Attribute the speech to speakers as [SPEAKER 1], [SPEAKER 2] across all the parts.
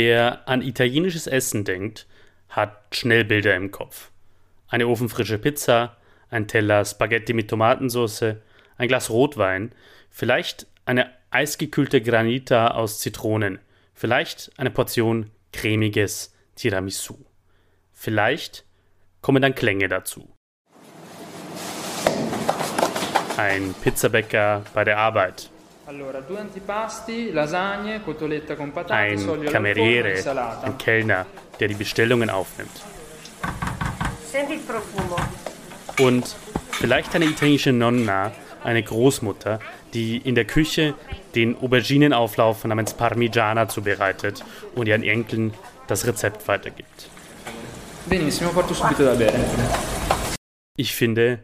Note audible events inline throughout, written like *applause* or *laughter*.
[SPEAKER 1] Wer an italienisches Essen denkt, hat schnell Bilder im Kopf. Eine ofenfrische Pizza, ein Teller Spaghetti mit Tomatensauce, ein Glas Rotwein, vielleicht eine eisgekühlte Granita aus Zitronen, vielleicht eine Portion cremiges Tiramisu. Vielleicht kommen dann Klänge dazu. Ein Pizzabäcker bei der Arbeit. Ein Cameriere, e ein Kellner, der die Bestellungen aufnimmt. Und vielleicht eine italienische Nonna, eine Großmutter, die in der Küche den Auberginenauflauf namens Parmigiana zubereitet und ihren Enkeln das Rezept weitergibt. Ich finde,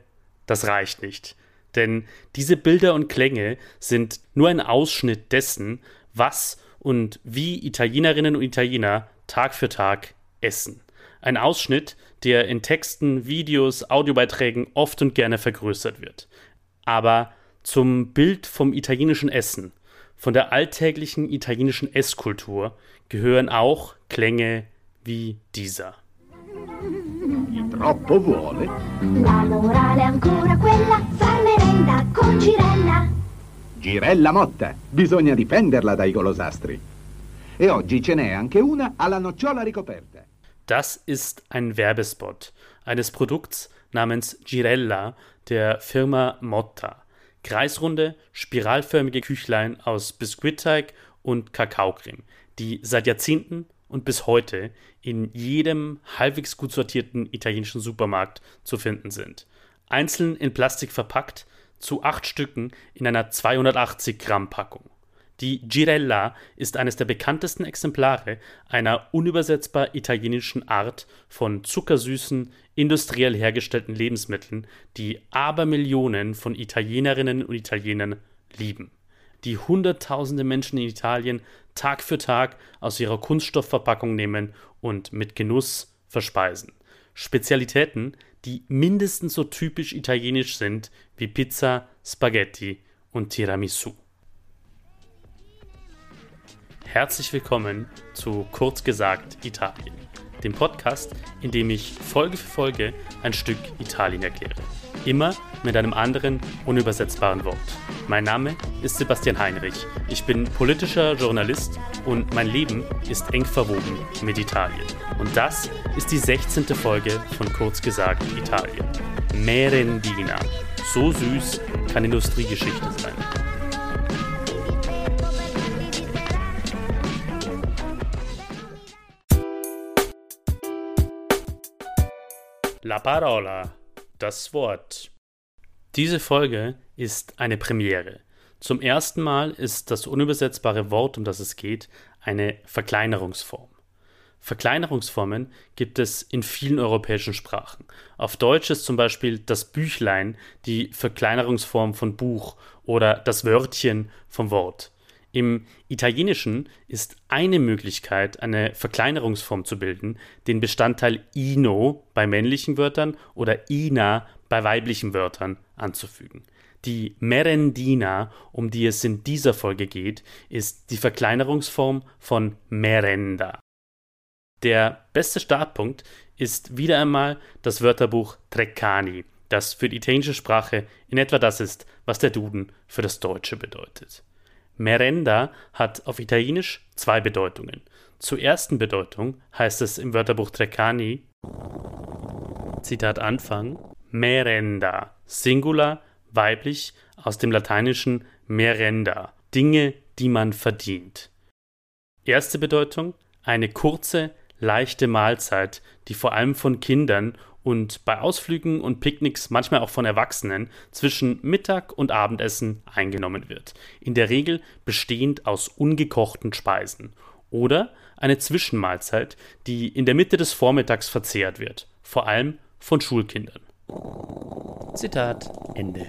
[SPEAKER 1] das reicht nicht. Denn diese Bilder und Klänge sind nur ein Ausschnitt dessen, was und wie Italienerinnen und Italiener Tag für Tag essen. Ein Ausschnitt, der in Texten, Videos, Audiobeiträgen oft und gerne vergrößert wird. Aber zum Bild vom italienischen Essen, von der alltäglichen italienischen Esskultur gehören auch Klänge wie dieser. Troppo vuole? La morale ancora quella, far merenda con Girella. Girella Motta, bisogna difenderla dai golosastri. E oggi ce n'è anche una alla nocciola ricoperta. Das ist ein Werbespot eines Produkts namens Girella der Firma Motta. Kreisrunde, spiralförmige Küchlein aus Biskuitteig und Kakaocreme, die seit Jahrzehnten und bis heute in jedem halbwegs gut sortierten italienischen Supermarkt zu finden sind. Einzeln in Plastik verpackt, zu acht Stücken in einer 280 Gramm Packung. Die Girella ist eines der bekanntesten Exemplare einer unübersetzbar italienischen Art von zuckersüßen, industriell hergestellten Lebensmitteln, die Abermillionen von Italienerinnen und Italienern lieben, die Hunderttausende Menschen in Italien Tag für Tag aus ihrer Kunststoffverpackung nehmen und mit Genuss verspeisen. Spezialitäten, die mindestens so typisch italienisch sind wie Pizza, Spaghetti und Tiramisu. Herzlich willkommen zu Kurz gesagt Italien, dem Podcast, in dem ich Folge für Folge ein Stück Italien erkläre. Immer mit einem anderen, unübersetzbaren Wort. Mein Name ist Sebastian Heinrich. Ich bin politischer Journalist und mein Leben ist eng verwoben mit Italien. Und das ist die 16. Folge von Kurz gesagt Italien. Merendina. So süß kann Industriegeschichte sein. La parola, das Wort. Diese Folge ist eine Premiere. Zum ersten Mal ist das unübersetzbare Wort, um das es geht, eine Verkleinerungsform. Verkleinerungsformen gibt es in vielen europäischen Sprachen. Auf Deutsch ist zum Beispiel das Büchlein die Verkleinerungsform von Buch oder das Wörtchen vom Wort. Im Italienischen ist eine Möglichkeit, eine Verkleinerungsform zu bilden, den Bestandteil ino bei männlichen Wörtern oder ina bei weiblichen Wörtern anzufügen. Die Merendina, um die es in dieser Folge geht, ist die Verkleinerungsform von Merenda. Der beste Startpunkt ist wieder einmal das Wörterbuch Treccani, das für die italienische Sprache in etwa das ist, was der Duden für das Deutsche bedeutet. Merenda hat auf Italienisch zwei Bedeutungen. Zur ersten Bedeutung heißt es im Wörterbuch Treccani, Zitat Anfang, Merenda, Singular, weiblich, aus dem lateinischen merenda, Dinge, die man verdient. Erste Bedeutung, eine kurze, leichte Mahlzeit, die vor allem von Kindern und bei Ausflügen und Picknicks manchmal auch von Erwachsenen zwischen Mittag und Abendessen eingenommen wird, in der Regel bestehend aus ungekochten Speisen oder eine Zwischenmahlzeit, die in der Mitte des Vormittags verzehrt wird, vor allem von Schulkindern. Zitat Ende.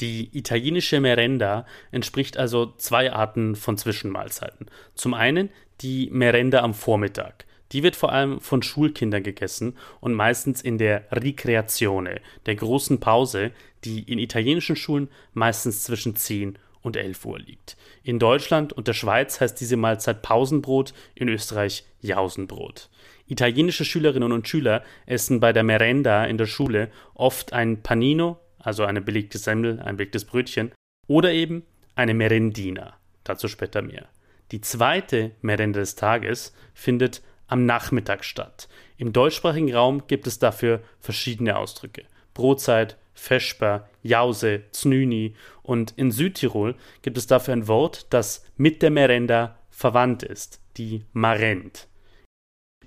[SPEAKER 1] Die italienische Merenda entspricht also zwei Arten von Zwischenmahlzeiten. Zum einen die Merenda am Vormittag, die wird vor allem von Schulkindern gegessen und meistens in der Ricreazione, der großen Pause, die in italienischen Schulen meistens zwischen 10 und 11 Uhr liegt. In Deutschland und der Schweiz heißt diese Mahlzeit Pausenbrot, in Österreich Jausenbrot. Italienische Schülerinnen und Schüler essen bei der Merenda in der Schule oft ein Panino, also eine belegte Semmel, ein belegtes Brötchen, oder eben eine Merendina. Dazu später mehr. Die zweite Merenda des Tages findet am Nachmittag statt. Im deutschsprachigen Raum gibt es dafür verschiedene Ausdrücke. Brotzeit, Vesper, Jause, Znüni und in Südtirol gibt es dafür ein Wort, das mit der Merenda verwandt ist, die Marend.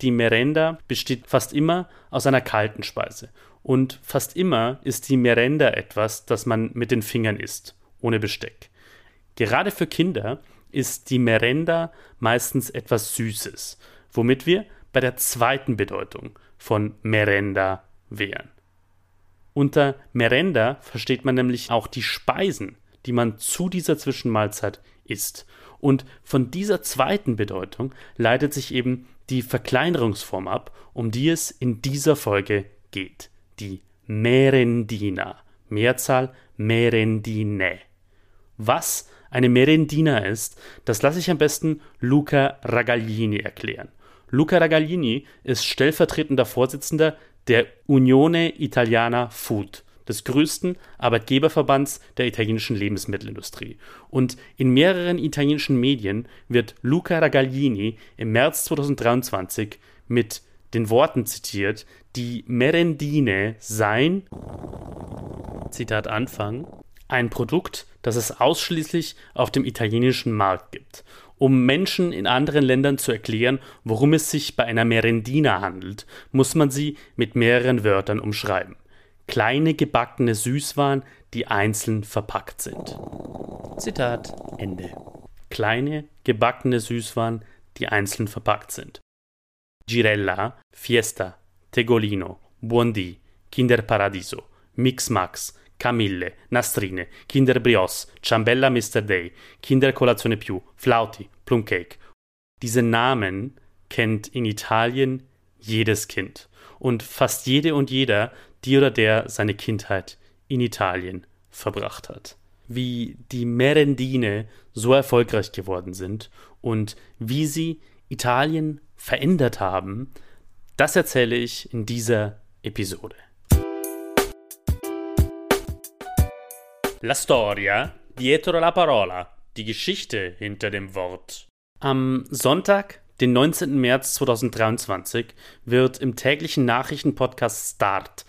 [SPEAKER 1] Die Merenda besteht fast immer aus einer kalten Speise und fast immer ist die Merenda etwas, das man mit den Fingern isst, ohne Besteck. Gerade für Kinder ist die Merenda meistens etwas Süßes, womit wir bei der zweiten Bedeutung von Merenda wären. Unter Merenda versteht man nämlich auch die Speisen, die man zu dieser Zwischenmahlzeit isst. Und von dieser zweiten Bedeutung leitet sich eben die Verkleinerungsform ab, um die es in dieser Folge geht. Die Merendina. Mehrzahl Merendine. Was eine Merendina ist, das lasse ich am besten Luca Ragaglini erklären. Luca Ragaglini ist stellvertretender Vorsitzender der Unione Italiana Food, des größten Arbeitgeberverbands der italienischen Lebensmittelindustrie. Und in mehreren italienischen Medien wird Luca Ragaglini im März 2023 mit den Worten zitiert, die Merendine seien, Zitat Anfang, ein Produkt, das es ausschließlich auf dem italienischen Markt gibt. Um Menschen in anderen Ländern zu erklären, worum es sich bei einer Merendina handelt, muss man sie mit mehreren Wörtern umschreiben. Kleine gebackene Süßwaren, die einzeln verpackt sind. Zitat Ende. Kleine gebackene Süßwaren, die einzeln verpackt sind. Girella, Fiesta, Tegolino, Buondì, Kinder Paradiso, Mix Max, Camille, Nastrine, Kinder Brioche, Ciambella Mr. Day, Kinder Colazione Più, Flauti, Plumcake. Diese Namen kennt in Italien jedes Kind und fast jede und jeder, die oder der seine Kindheit in Italien verbracht hat. Wie die Merendine so erfolgreich geworden sind und wie sie Italien verändert haben, das erzähle ich in dieser Episode. La storia dietro la parola. Die Geschichte hinter dem Wort. Am Sonntag, den 19. März 2023, wird im täglichen Nachrichtenpodcast Start,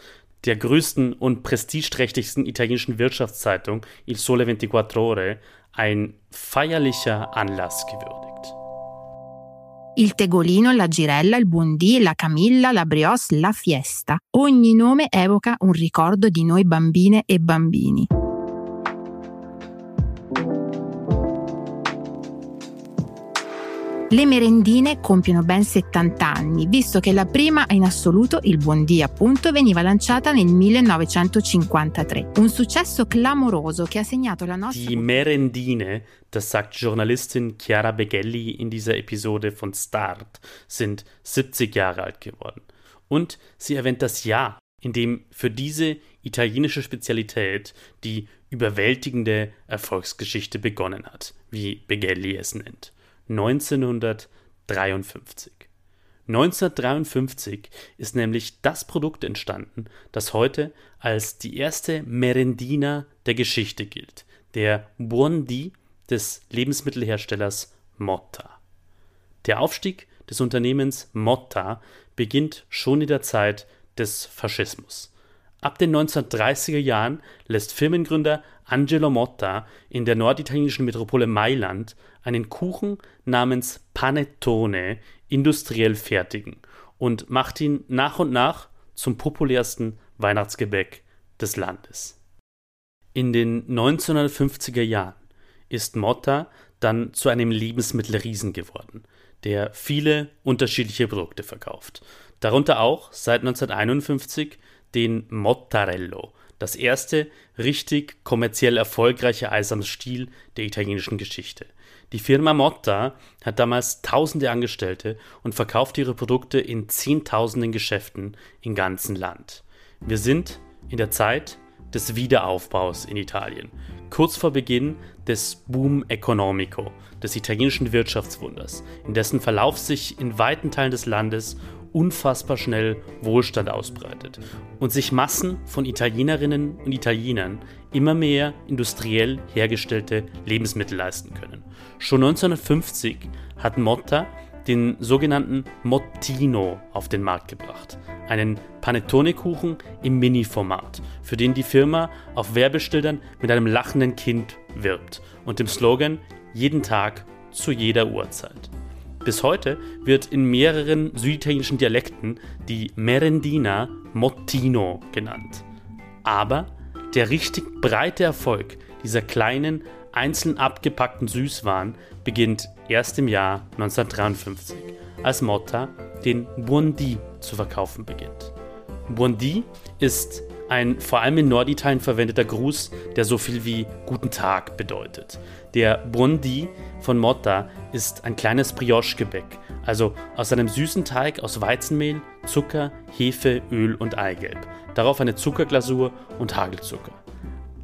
[SPEAKER 1] der größten und prestigeträchtigsten italienischen Wirtschaftszeitung Il Sole 24 Ore, ein feierlicher Anlass gewürdigt.
[SPEAKER 2] Il tegolino, la girella, il buondì, la camilla, la brioche, la fiesta. Ogni nome evoca un ricordo di noi bambine e bambini. Le merendine compiono ben 70 anni, visto che la prima in assoluto, il Buondì appunto, veniva lanciata nel 1953. Un successo clamoroso che ha segnato la nostra...
[SPEAKER 1] Die Merendine, das sagt Journalistin Chiara Beghelli in dieser Episode von Start, sind 70 Jahre alt geworden. Und sie erwähnt das Jahr, in dem für diese italienische Spezialität die überwältigende Erfolgsgeschichte begonnen hat, wie Beghelli es nennt. 1953. 1953 ist nämlich das Produkt entstanden, das heute als die erste Merendina der Geschichte gilt, der Buondì des Lebensmittelherstellers Motta. Der Aufstieg des Unternehmens Motta beginnt schon in der Zeit des Faschismus. Ab den 1930er Jahren lässt Firmengründer Angelo Motta in der norditalienischen Metropole Mailand einen Kuchen namens Panettone industriell fertigen und macht ihn nach und nach zum populärsten Weihnachtsgebäck des Landes. In den 1950er Jahren ist Motta dann zu einem Lebensmittelriesen geworden, der viele unterschiedliche Produkte verkauft. Darunter auch seit 1951 den Mottarello, das erste richtig kommerziell erfolgreiche Eis am Stiel der italienischen Geschichte. Die Firma Motta hat damals tausende Angestellte und verkauft ihre Produkte in zehntausenden Geschäften im ganzen Land. Wir sind in der Zeit des Wiederaufbaus in Italien, kurz vor Beginn des Boom Economico, des italienischen Wirtschaftswunders, in dessen Verlauf sich in weiten Teilen des Landes unfassbar schnell Wohlstand ausbreitet und sich Massen von Italienerinnen und Italienern immer mehr industriell hergestellte Lebensmittel leisten können. Schon 1950 hat Motta den sogenannten Mottino auf den Markt gebracht, einen Panettone-Kuchen im Mini-Format, für den die Firma auf Werbeschildern mit einem lachenden Kind wirbt und dem Slogan jeden Tag zu jeder Uhrzeit. Bis heute wird in mehreren süditalienischen Dialekten die Merendina Mottino genannt. Aber der richtig breite Erfolg dieser kleinen, einzeln abgepackten Süßwaren beginnt erst im Jahr 1953, als Motta den Buondì zu verkaufen beginnt. Buondì ist ein vor allem in Norditalien verwendeter Gruß, der so viel wie Guten Tag bedeutet. Der Buondì von Motta ist ein kleines Brioche-Gebäck, also aus einem süßen Teig aus Weizenmehl, Zucker, Hefe, Öl und Eigelb. Darauf eine Zuckerglasur und Hagelzucker.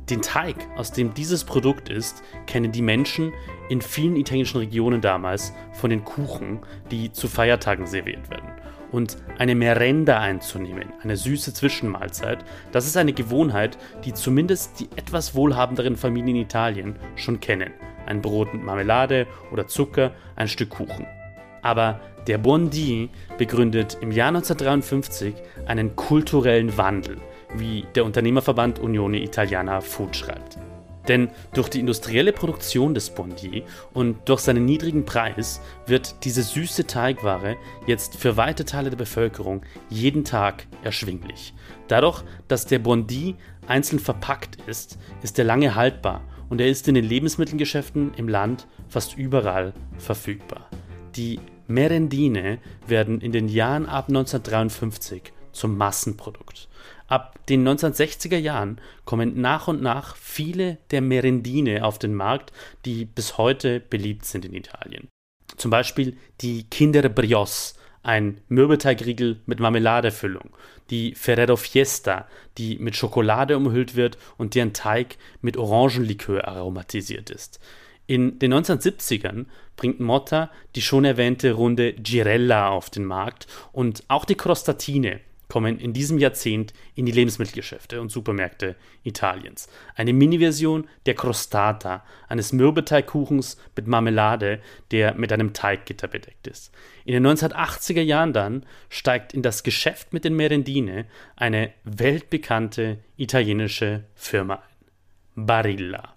[SPEAKER 1] Den Teig, aus dem dieses Produkt ist, kennen die Menschen in vielen italienischen Regionen damals von den Kuchen, die zu Feiertagen serviert werden und eine Merenda einzunehmen, eine süße Zwischenmahlzeit, das ist eine Gewohnheit, die zumindest die etwas wohlhabenderen Familien in Italien schon kennen. Ein Brot mit Marmelade oder Zucker, ein Stück Kuchen. Aber der Bondi begründet im Jahr 1953 einen kulturellen Wandel, wie der Unternehmerverband Unione Italiana Food schreibt. Denn durch die industrielle Produktion des Bondier und durch seinen niedrigen Preis wird diese süße Teigware jetzt für weite Teile der Bevölkerung jeden Tag erschwinglich. Dadurch, dass der Bondi einzeln verpackt ist, ist er lange haltbar und er ist in den Lebensmittelgeschäften im Land fast überall verfügbar. Die Merendine werden in den Jahren ab 1953 zum Massenprodukt. Ab den 1960er Jahren kommen nach und nach viele der Merendine auf den Markt, die bis heute beliebt sind in Italien. Zum Beispiel die Kinder Brioche, ein Mürbeteigriegel mit Marmeladefüllung, die Ferrero Fiesta, die mit Schokolade umhüllt wird und deren Teig mit Orangenlikör aromatisiert ist. In den 1970ern bringt Motta die schon erwähnte Runde Girella auf den Markt und auch die Crostatine, kommen in diesem Jahrzehnt in die Lebensmittelgeschäfte und Supermärkte Italiens. Eine Mini-Version der Crostata, eines Mürbeteigkuchens mit Marmelade, der mit einem Teiggitter bedeckt ist. In den 1980er Jahren dann steigt in das Geschäft mit den Merendine eine weltbekannte italienische Firma ein. Barilla.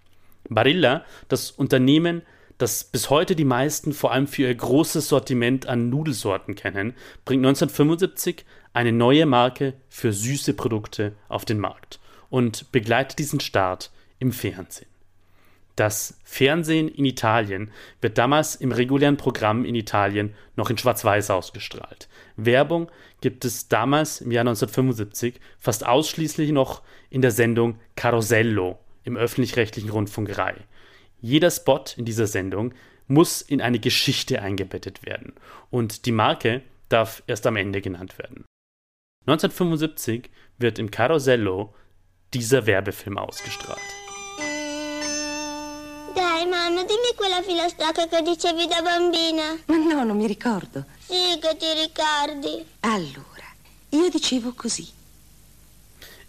[SPEAKER 1] Barilla, das Unternehmen, das bis heute die meisten vor allem für ihr großes Sortiment an Nudelsorten kennen, bringt 1975 eine neue Marke für süße Produkte auf den Markt und begleitet diesen Start im Fernsehen. Das Fernsehen in Italien wird damals im regulären Programm in Italien noch in Schwarz-Weiß ausgestrahlt. Werbung gibt es damals im Jahr 1975 fast ausschließlich noch in der Sendung Carosello im öffentlich-rechtlichen Rundfunk Rai. Jeder Spot in dieser Sendung muss in eine Geschichte eingebettet werden und die Marke darf erst am Ende genannt werden. 1975 wird im Carosello dieser Werbefilm ausgestrahlt.
[SPEAKER 3] Dai mamma, dimmi quella filastrocca che dicevi da bambina.
[SPEAKER 4] Ma no, non mi ricordo.
[SPEAKER 3] Sì che ti ricordi.
[SPEAKER 4] Allora, io dicevo così.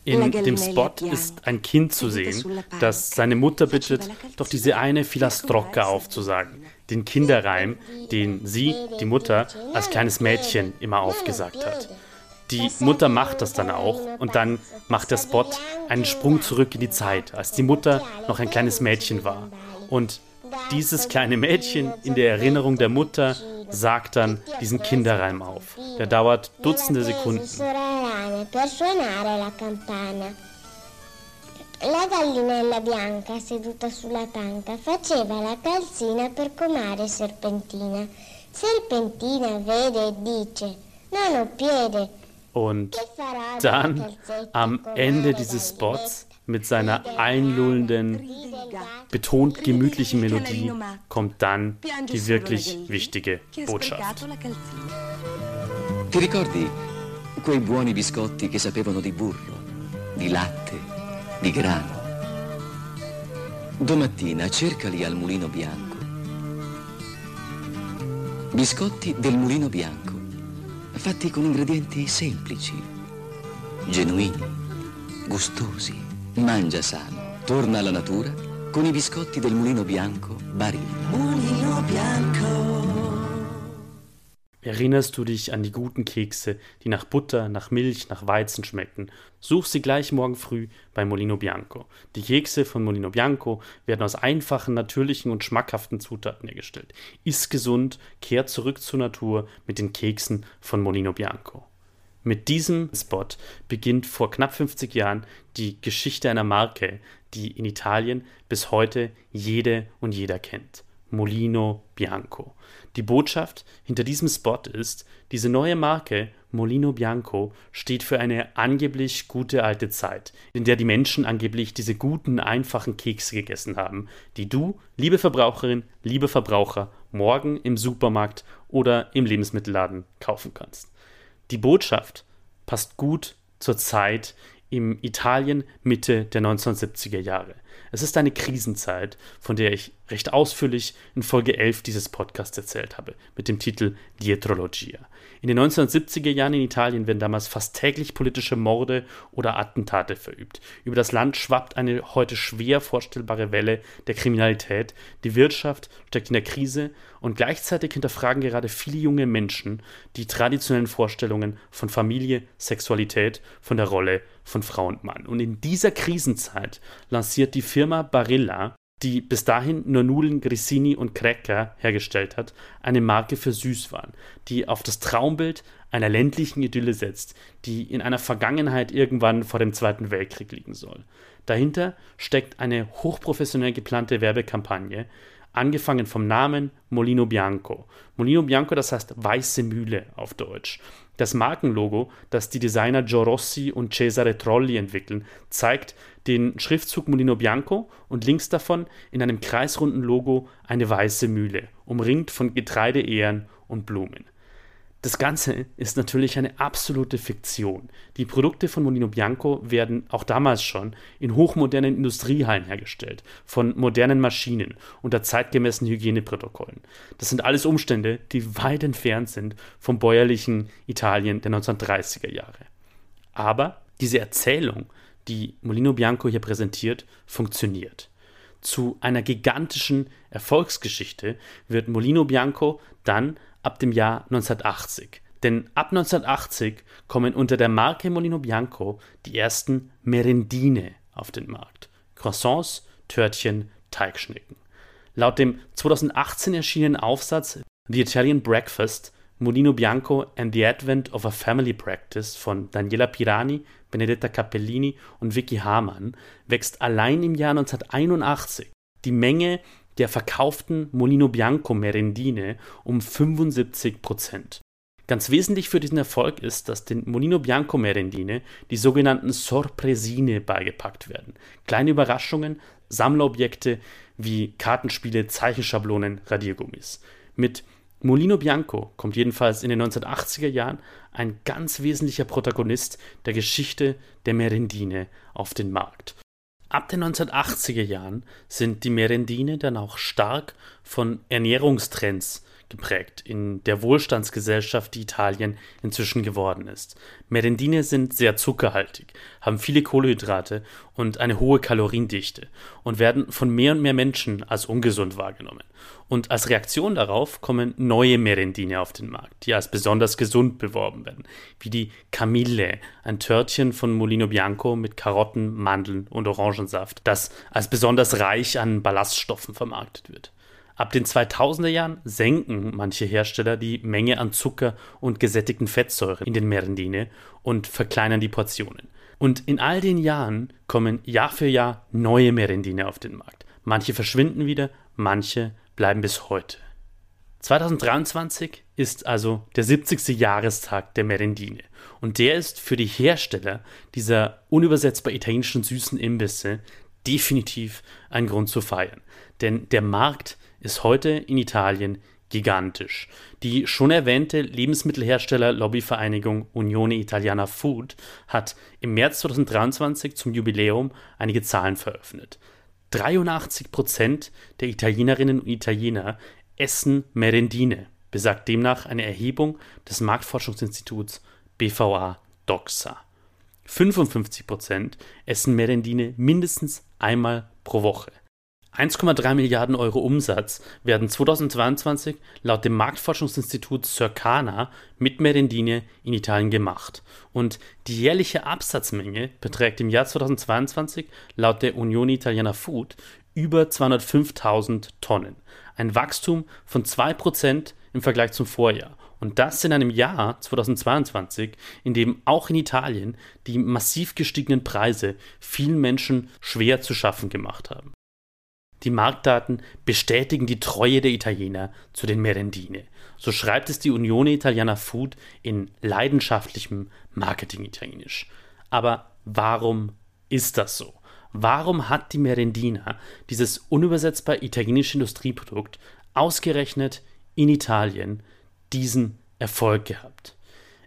[SPEAKER 1] In dem Spot ist ein Kind zu sehen, das seine Mutter bittet, doch diese eine Filastrocca aufzusagen, den Kinderreim, den sie, die Mutter, als kleines Mädchen immer aufgesagt hat. Die Mutter macht das dann auch und dann macht der Spot einen Sprung zurück in die Zeit, als die Mutter noch ein kleines Mädchen war. Und dieses kleine Mädchen in der Erinnerung der Mutter sagt dann diesen Kinderreim auf. Der dauert Dutzende Sekunden.
[SPEAKER 3] La gallinella bianca seduta sulla panca faceva la calzina per comare Serpentina. Serpentina vede e dice: Non ho piede,
[SPEAKER 1] und dann am Ende dieses Spots mit seiner einlullenden, betont gemütlichen Melodie kommt dann die wirklich wichtige Botschaft.
[SPEAKER 5] Ti ricordi quei buoni biscotti che sapevano di burro, di latte di grano. Domattina cercali al mulino bianco. Biscotti del mulino bianco, fatti con ingredienti semplici, genuini, gustosi. Mangia sano, torna alla natura con i biscotti del mulino bianco Barilla. Mulino bianco.
[SPEAKER 1] Erinnerst du dich an die guten Kekse, die nach Butter, nach Milch, nach Weizen schmecken? Such sie gleich morgen früh bei Molino Bianco. Die Kekse von Molino Bianco werden aus einfachen, natürlichen und schmackhaften Zutaten hergestellt. Iss gesund, kehr zurück zur Natur mit den Keksen von Molino Bianco. Mit diesem Spot beginnt vor knapp 50 Jahren die Geschichte einer Marke, die in Italien bis heute jede und jeder kennt. Molino Bianco. Die Botschaft hinter diesem Spot ist, diese neue Marke Molino Bianco steht für eine angeblich gute alte Zeit, in der die Menschen angeblich diese guten, einfachen Kekse gegessen haben, die du, liebe Verbraucherin, liebe Verbraucher, morgen im Supermarkt oder im Lebensmittelladen kaufen kannst. Die Botschaft passt gut zur Zeit im Italien Mitte der 1970er Jahre. Es ist eine Krisenzeit, von der ich recht ausführlich in Folge 11 dieses Podcasts erzählt habe, mit dem Titel Dietrologia. In den 1970er Jahren in Italien werden damals fast täglich politische Morde oder Attentate verübt. Über das Land schwappt eine heute schwer vorstellbare Welle der Kriminalität. Die Wirtschaft steckt in der Krise und gleichzeitig hinterfragen gerade viele junge Menschen die traditionellen Vorstellungen von Familie, Sexualität, von der Rolle von Frau und Mann. Und in dieser Krisenzeit lanciert die Firma Barilla die bis dahin nur Nudeln, Grissini und Cracker hergestellt hat, eine Marke für Süßwaren, die auf das Traumbild einer ländlichen Idylle setzt, die in einer Vergangenheit irgendwann vor dem Zweiten Weltkrieg liegen soll. Dahinter steckt eine hochprofessionell geplante Werbekampagne, angefangen vom Namen Molino Bianco. Molino Bianco, das heißt weiße Mühle auf Deutsch. Das Markenlogo, das die Designer Joe Rossi und Cesare Trolli entwickeln, zeigt den Schriftzug Molino Bianco und links davon in einem kreisrunden Logo eine weiße Mühle, umringt von Getreideähren und Blumen. Das Ganze ist natürlich eine absolute Fiktion. Die Produkte von Molino Bianco werden auch damals schon in hochmodernen Industriehallen hergestellt, von modernen Maschinen unter zeitgemäßen Hygieneprotokollen. Das sind alles Umstände, die weit entfernt sind vom bäuerlichen Italien der 1930er Jahre. Aber diese Erzählung, die Molino Bianco hier präsentiert, funktioniert. Zu einer gigantischen Erfolgsgeschichte wird Molino Bianco dann ab dem Jahr 1980. Denn ab 1980 kommen unter der Marke Molino Bianco die ersten Merendine auf den Markt. Croissants, Törtchen, Teigschnecken. Laut dem 2018 erschienenen Aufsatz The Italian Breakfast Molino Bianco and the Advent of a Family Practice von Daniela Pirani, Benedetta Cappellini und Vicky Hamann wächst allein im Jahr 1981 die Menge der verkauften Molino Bianco Merendine um 75 Prozent. Ganz wesentlich für diesen Erfolg ist, dass den Molino Bianco Merendine die sogenannten Sorpresine beigepackt werden. Kleine Überraschungen, Sammlerobjekte wie Kartenspiele, Zeichenschablonen, Radiergummis. Mit Molino Bianco kommt jedenfalls in den 1980er Jahren ein ganz wesentlicher Protagonist der Geschichte der Merendine auf den Markt. Ab den 1980er Jahren sind die Merendine dann auch stark von Ernährungstrends geprägt in der Wohlstandsgesellschaft, die Italien inzwischen geworden ist. Merendine sind sehr zuckerhaltig, haben viele Kohlenhydrate und eine hohe Kaloriendichte und werden von mehr und mehr Menschen als ungesund wahrgenommen. Und als Reaktion darauf kommen neue Merendine auf den Markt, die als besonders gesund beworben werden, wie die Camille, ein Törtchen von Molino Bianco mit Karotten, Mandeln und Orangensaft, das als besonders reich an Ballaststoffen vermarktet wird. Ab den 2000er Jahren senken manche Hersteller die Menge an Zucker und gesättigten Fettsäuren in den Merendine und verkleinern die Portionen. Und in all den Jahren kommen Jahr für Jahr neue Merendine auf den Markt. Manche verschwinden wieder, manche bleiben bis heute. 2023 ist also der 70. Jahrestag der Merendine. Und der ist für die Hersteller dieser unübersetzbar italienischen süßen Imbisse definitiv ein Grund zu feiern. Denn der Markt ist heute in Italien gigantisch. Die schon erwähnte Lebensmittelhersteller-Lobbyvereinigung Unione Italiana Food hat im März 2023 zum Jubiläum einige Zahlen veröffentlicht. 83 Prozent der Italienerinnen und Italiener essen Merendine, besagt demnach eine Erhebung des Marktforschungsinstituts BVA DOXA. 55 Prozent essen Merendine mindestens einmal pro Woche. 1,3 Milliarden Euro Umsatz werden 2022 laut dem Marktforschungsinstitut Circana mit Merendine in Italien gemacht. Und die jährliche Absatzmenge beträgt im Jahr 2022 laut der Unione Italiana Food über 205.000 Tonnen, ein Wachstum von 2% im Vergleich zum Vorjahr. Und das in einem Jahr 2022, in dem auch in Italien die massiv gestiegenen Preise vielen Menschen schwer zu schaffen gemacht haben. Die Marktdaten bestätigen die Treue der Italiener zu den Merendine. So schreibt es die Unione Italiana Food in leidenschaftlichem Marketing-Italienisch. Aber warum ist das so? Warum hat die Merendina, dieses unübersetzbar italienische Industrieprodukt, ausgerechnet in Italien diesen Erfolg gehabt?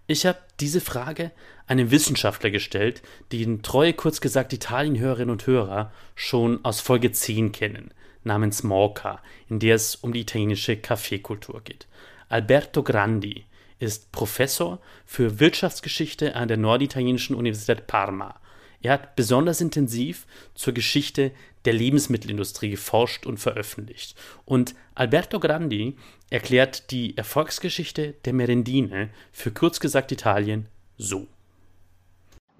[SPEAKER 1] Ich habe diese Frage einem Wissenschaftler gestellt, den treue kurz gesagt Italienhörerinnen und Hörer schon aus Folge 10 kennen, namens Morca, in der es um die italienische Kaffeekultur geht. Alberto Grandi ist Professor für Wirtschaftsgeschichte an der Norditalienischen Universität Parma. Er hat besonders intensiv zur Geschichte der Lebensmittelindustrie geforscht und veröffentlicht. Und Alberto Grandi erklärt die Erfolgsgeschichte der Merendine für kurz gesagt Italien so.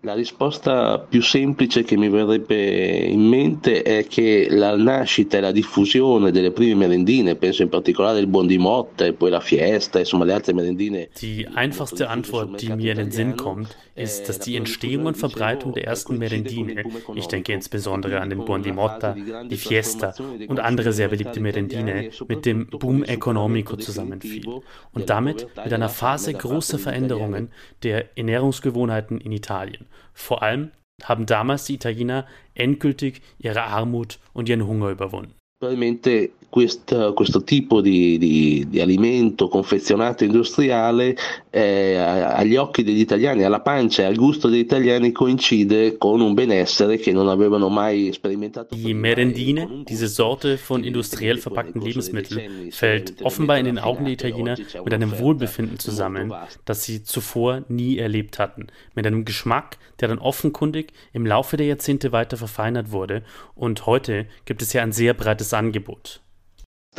[SPEAKER 6] La risposta più semplice che mi verrebbe in mente è che la nascita e la diffusione delle prime merendine, penso in particolare il Buon di Motta e poi la Fiesta, insomma le altre merendine.
[SPEAKER 1] Die einfachste Antwort, die mir in den Sinn kommt, ist, dass die Entstehung und Verbreitung der ersten Merendine, ich denke insbesondere an den Buon di Motta, die Fiesta und andere sehr beliebte Merendine, mit dem Boom Economico zusammenfiel und damit mit einer Phase großer Veränderungen der Ernährungsgewohnheiten in Italien. Vor allem haben damals die Italiener endgültig ihre Armut und ihren Hunger überwunden.
[SPEAKER 6] Probabilmente questo, questo tipo di, di, di, alimento confezionato industriale eh, agli occhi degli italiani, alla pancia e al gusto degli italiani coincide con un benessere che non avevano mai sperimentato.
[SPEAKER 1] Die Merendine, diese Sorte von industriell verpackten Lebensmitteln, fällt offenbar in den Augen der Italiener mit einem Wohlbefinden zusammen, das sie zuvor nie erlebt hatten, mit einem Geschmack, der dann offenkundig im Laufe der Jahrzehnte weiter verfeinert wurde und heute gibt es ja ein sehr breites Angebot.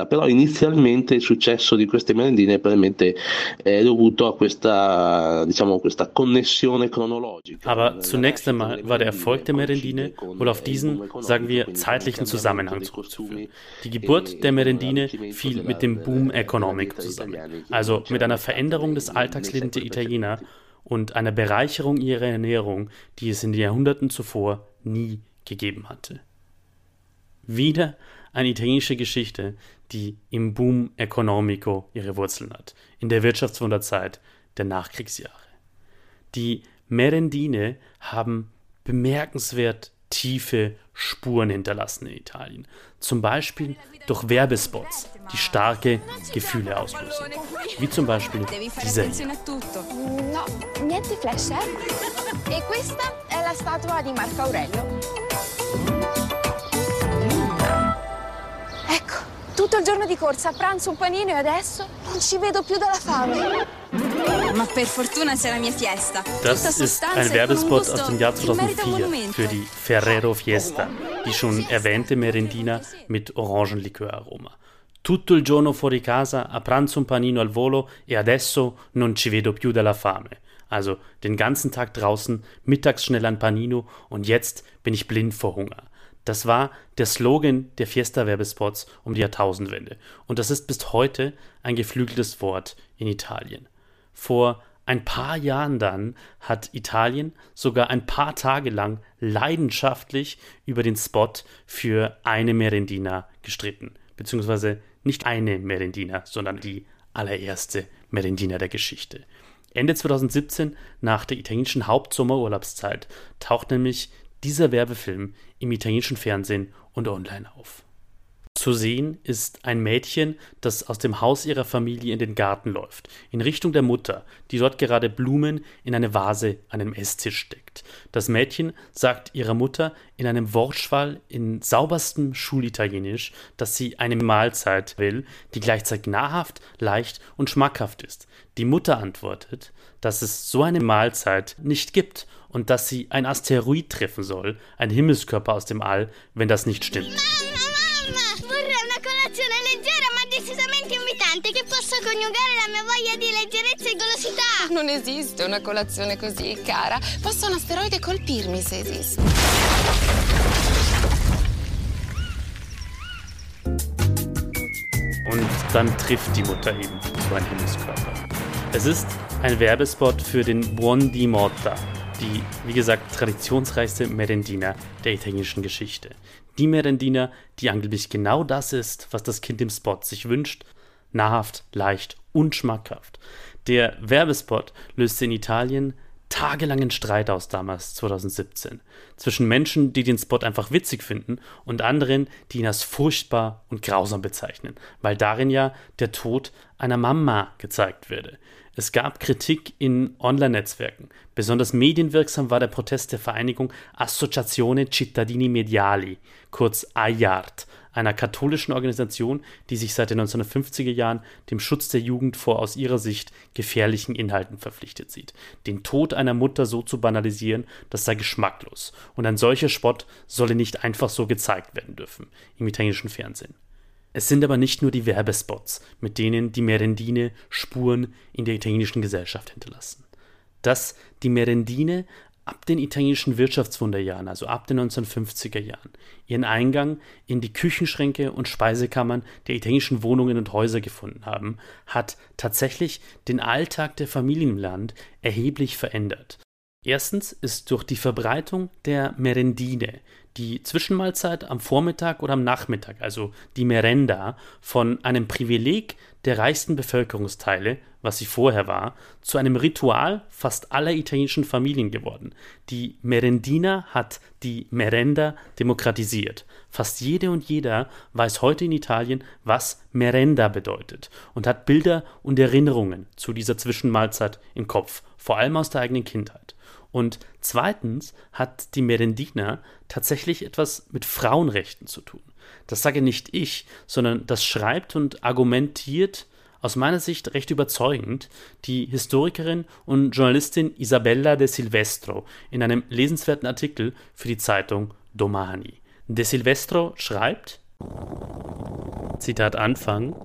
[SPEAKER 6] Però inizialmente il successo di queste merendine probabilmente è dovuto a questa, diciamo, questa connessione cronologica.
[SPEAKER 1] Aber zunächst einmal war der Erfolg der Merendine wohl auf diesen, sagen wir, zeitlichen Zusammenhang zurückzuführen. Die Geburt der Merendine fiel mit dem Boom Economic zusammen, also mit einer Veränderung des Alltagslebens der Italiener und einer Bereicherung ihrer Ernährung, die es in den Jahrhunderten zuvor nie gegeben hatte. Wieder eine italienische Geschichte, die im Boom Economico ihre Wurzeln hat, in der Wirtschaftswunderzeit der Nachkriegsjahre. Die Merendine haben bemerkenswert tiefe Spuren hinterlassen in Italien. Zum Beispiel durch Werbespots, die starke Gefühle auslösen. Wie zum Beispiel dieser hier.
[SPEAKER 7] No, niente flash, eh? *laughs* E questa è la statua di Marco Aurelio. Tutto il giorno di corsa, a pranzo un panino e adesso non ci vedo più dalla fame.
[SPEAKER 8] Ma per fortuna c'è la mia fiesta.
[SPEAKER 1] Das ist ein Werbespot aus dem Jahr 2004 für die Ferrero Fiesta, die schon erwähnte Merendina mit Orangenliköraroma. Tutto il giorno fuori casa, a pranzo un panino al volo e adesso non ci vedo più dalla fame. Also den ganzen Tag draußen, mittags schnell ein Panino und jetzt bin ich blind vor Hunger. Das war der Slogan der Fiesta-Werbespots um die Jahrtausendwende. Und das ist bis heute ein geflügeltes Wort in Italien. Vor ein paar Jahren dann hat Italien sogar ein paar Tage lang leidenschaftlich über den Spot für eine Merendina gestritten. Beziehungsweise nicht eine Merendina, sondern die allererste Merendina der Geschichte. Ende 2017, nach der italienischen Hauptsommerurlaubszeit, taucht nämlich dieser Werbefilm im italienischen Fernsehen und online auf. Zu sehen ist ein Mädchen, das aus dem Haus ihrer Familie in den Garten läuft, in Richtung der Mutter, die dort gerade Blumen in eine Vase an einem Esstisch steckt. Das Mädchen sagt ihrer Mutter in einem Wortschwall in sauberstem Schulitalienisch, dass sie eine Mahlzeit will, die gleichzeitig nahrhaft, leicht und schmackhaft ist. Die Mutter antwortet, dass es so eine Mahlzeit nicht gibt und dass sie ein Asteroid treffen soll, ein Himmelskörper aus dem All, wenn das nicht stimmt.
[SPEAKER 3] colazione leggera ma decisamente invitante che possa coniugare la mia voglia di leggerezza e.
[SPEAKER 9] Non esiste una colazione così cara. Possa un asteroide colpirmi se esiste.
[SPEAKER 1] Und dann trifft die Mutter eben so ein Himmelskörper. Es ist ein Werbespot für den Buon di Morta, die, wie gesagt, traditionsreichste Merendina der italienischen Geschichte. Die Merendina, die angeblich genau das ist, was das Kind im Spot sich wünscht, nahrhaft, leicht und schmackhaft. Der Werbespot löste in Italien tagelangen Streit aus damals, 2017, zwischen Menschen, die den Spot einfach witzig finden und anderen, die ihn als furchtbar und grausam bezeichnen, weil darin ja der Tod einer Mama gezeigt werde. Es gab Kritik in Online-Netzwerken. Besonders medienwirksam war der Protest der Vereinigung Associazione Cittadini Mediali, kurz AIART, einer katholischen Organisation, die sich seit den 1950er Jahren dem Schutz der Jugend vor aus ihrer Sicht gefährlichen Inhalten verpflichtet sieht. Den Tod einer Mutter so zu banalisieren, das sei geschmacklos. Und ein solcher Spott solle nicht einfach so gezeigt werden dürfen im italienischen Fernsehen. Es sind aber nicht nur die Werbespots, mit denen die Merendine Spuren in der italienischen Gesellschaft hinterlassen. Dass die Merendine ab den italienischen Wirtschaftswunderjahren, also ab den 1950er Jahren, ihren Eingang in die Küchenschränke und Speisekammern der italienischen Wohnungen und Häuser gefunden haben, hat tatsächlich den Alltag der Familien im Land erheblich verändert. Erstens ist durch die Verbreitung der Merendine die Zwischenmahlzeit am Vormittag oder am Nachmittag, also die Merenda, von einem Privileg der reichsten Bevölkerungsteile, was sie vorher war, zu einem Ritual fast aller italienischen Familien geworden. Die Merendina hat die Merenda demokratisiert. Fast jede und jeder weiß heute in Italien, was Merenda bedeutet und hat Bilder und Erinnerungen zu dieser Zwischenmahlzeit im Kopf, vor allem aus der eigenen Kindheit. Und zweitens hat die Merendina tatsächlich etwas mit Frauenrechten zu tun. Das sage nicht ich, sondern das schreibt und argumentiert aus meiner Sicht recht überzeugend die Historikerin und Journalistin Isabella de Silvestro in einem lesenswerten Artikel für die Zeitung Domani. De Silvestro schreibt, Zitat Anfang,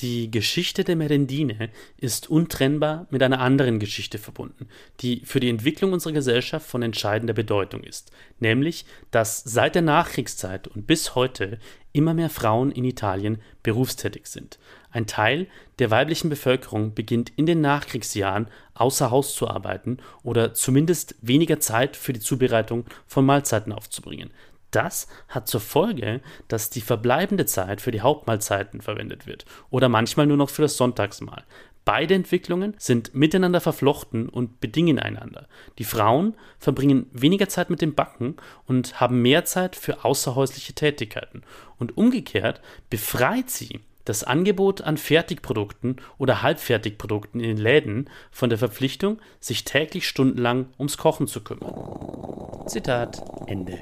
[SPEAKER 1] die Geschichte der Merendine ist untrennbar mit einer anderen Geschichte verbunden, die für die Entwicklung unserer Gesellschaft von entscheidender Bedeutung ist, nämlich, dass seit der Nachkriegszeit und bis heute immer mehr Frauen in Italien berufstätig sind. Ein Teil der weiblichen Bevölkerung beginnt in den Nachkriegsjahren außer Haus zu arbeiten oder zumindest weniger Zeit für die Zubereitung von Mahlzeiten aufzubringen. Das hat zur Folge, dass die verbleibende Zeit für die Hauptmahlzeiten verwendet wird oder manchmal nur noch für das Sonntagsmahl. Beide Entwicklungen sind miteinander verflochten und bedingen einander. Die Frauen verbringen weniger Zeit mit dem Backen und haben mehr Zeit für außerhäusliche Tätigkeiten. Und umgekehrt befreit sie das Angebot an Fertigprodukten oder Halbfertigprodukten in den Läden von der Verpflichtung, sich täglich stundenlang ums Kochen zu kümmern. Zitat Ende.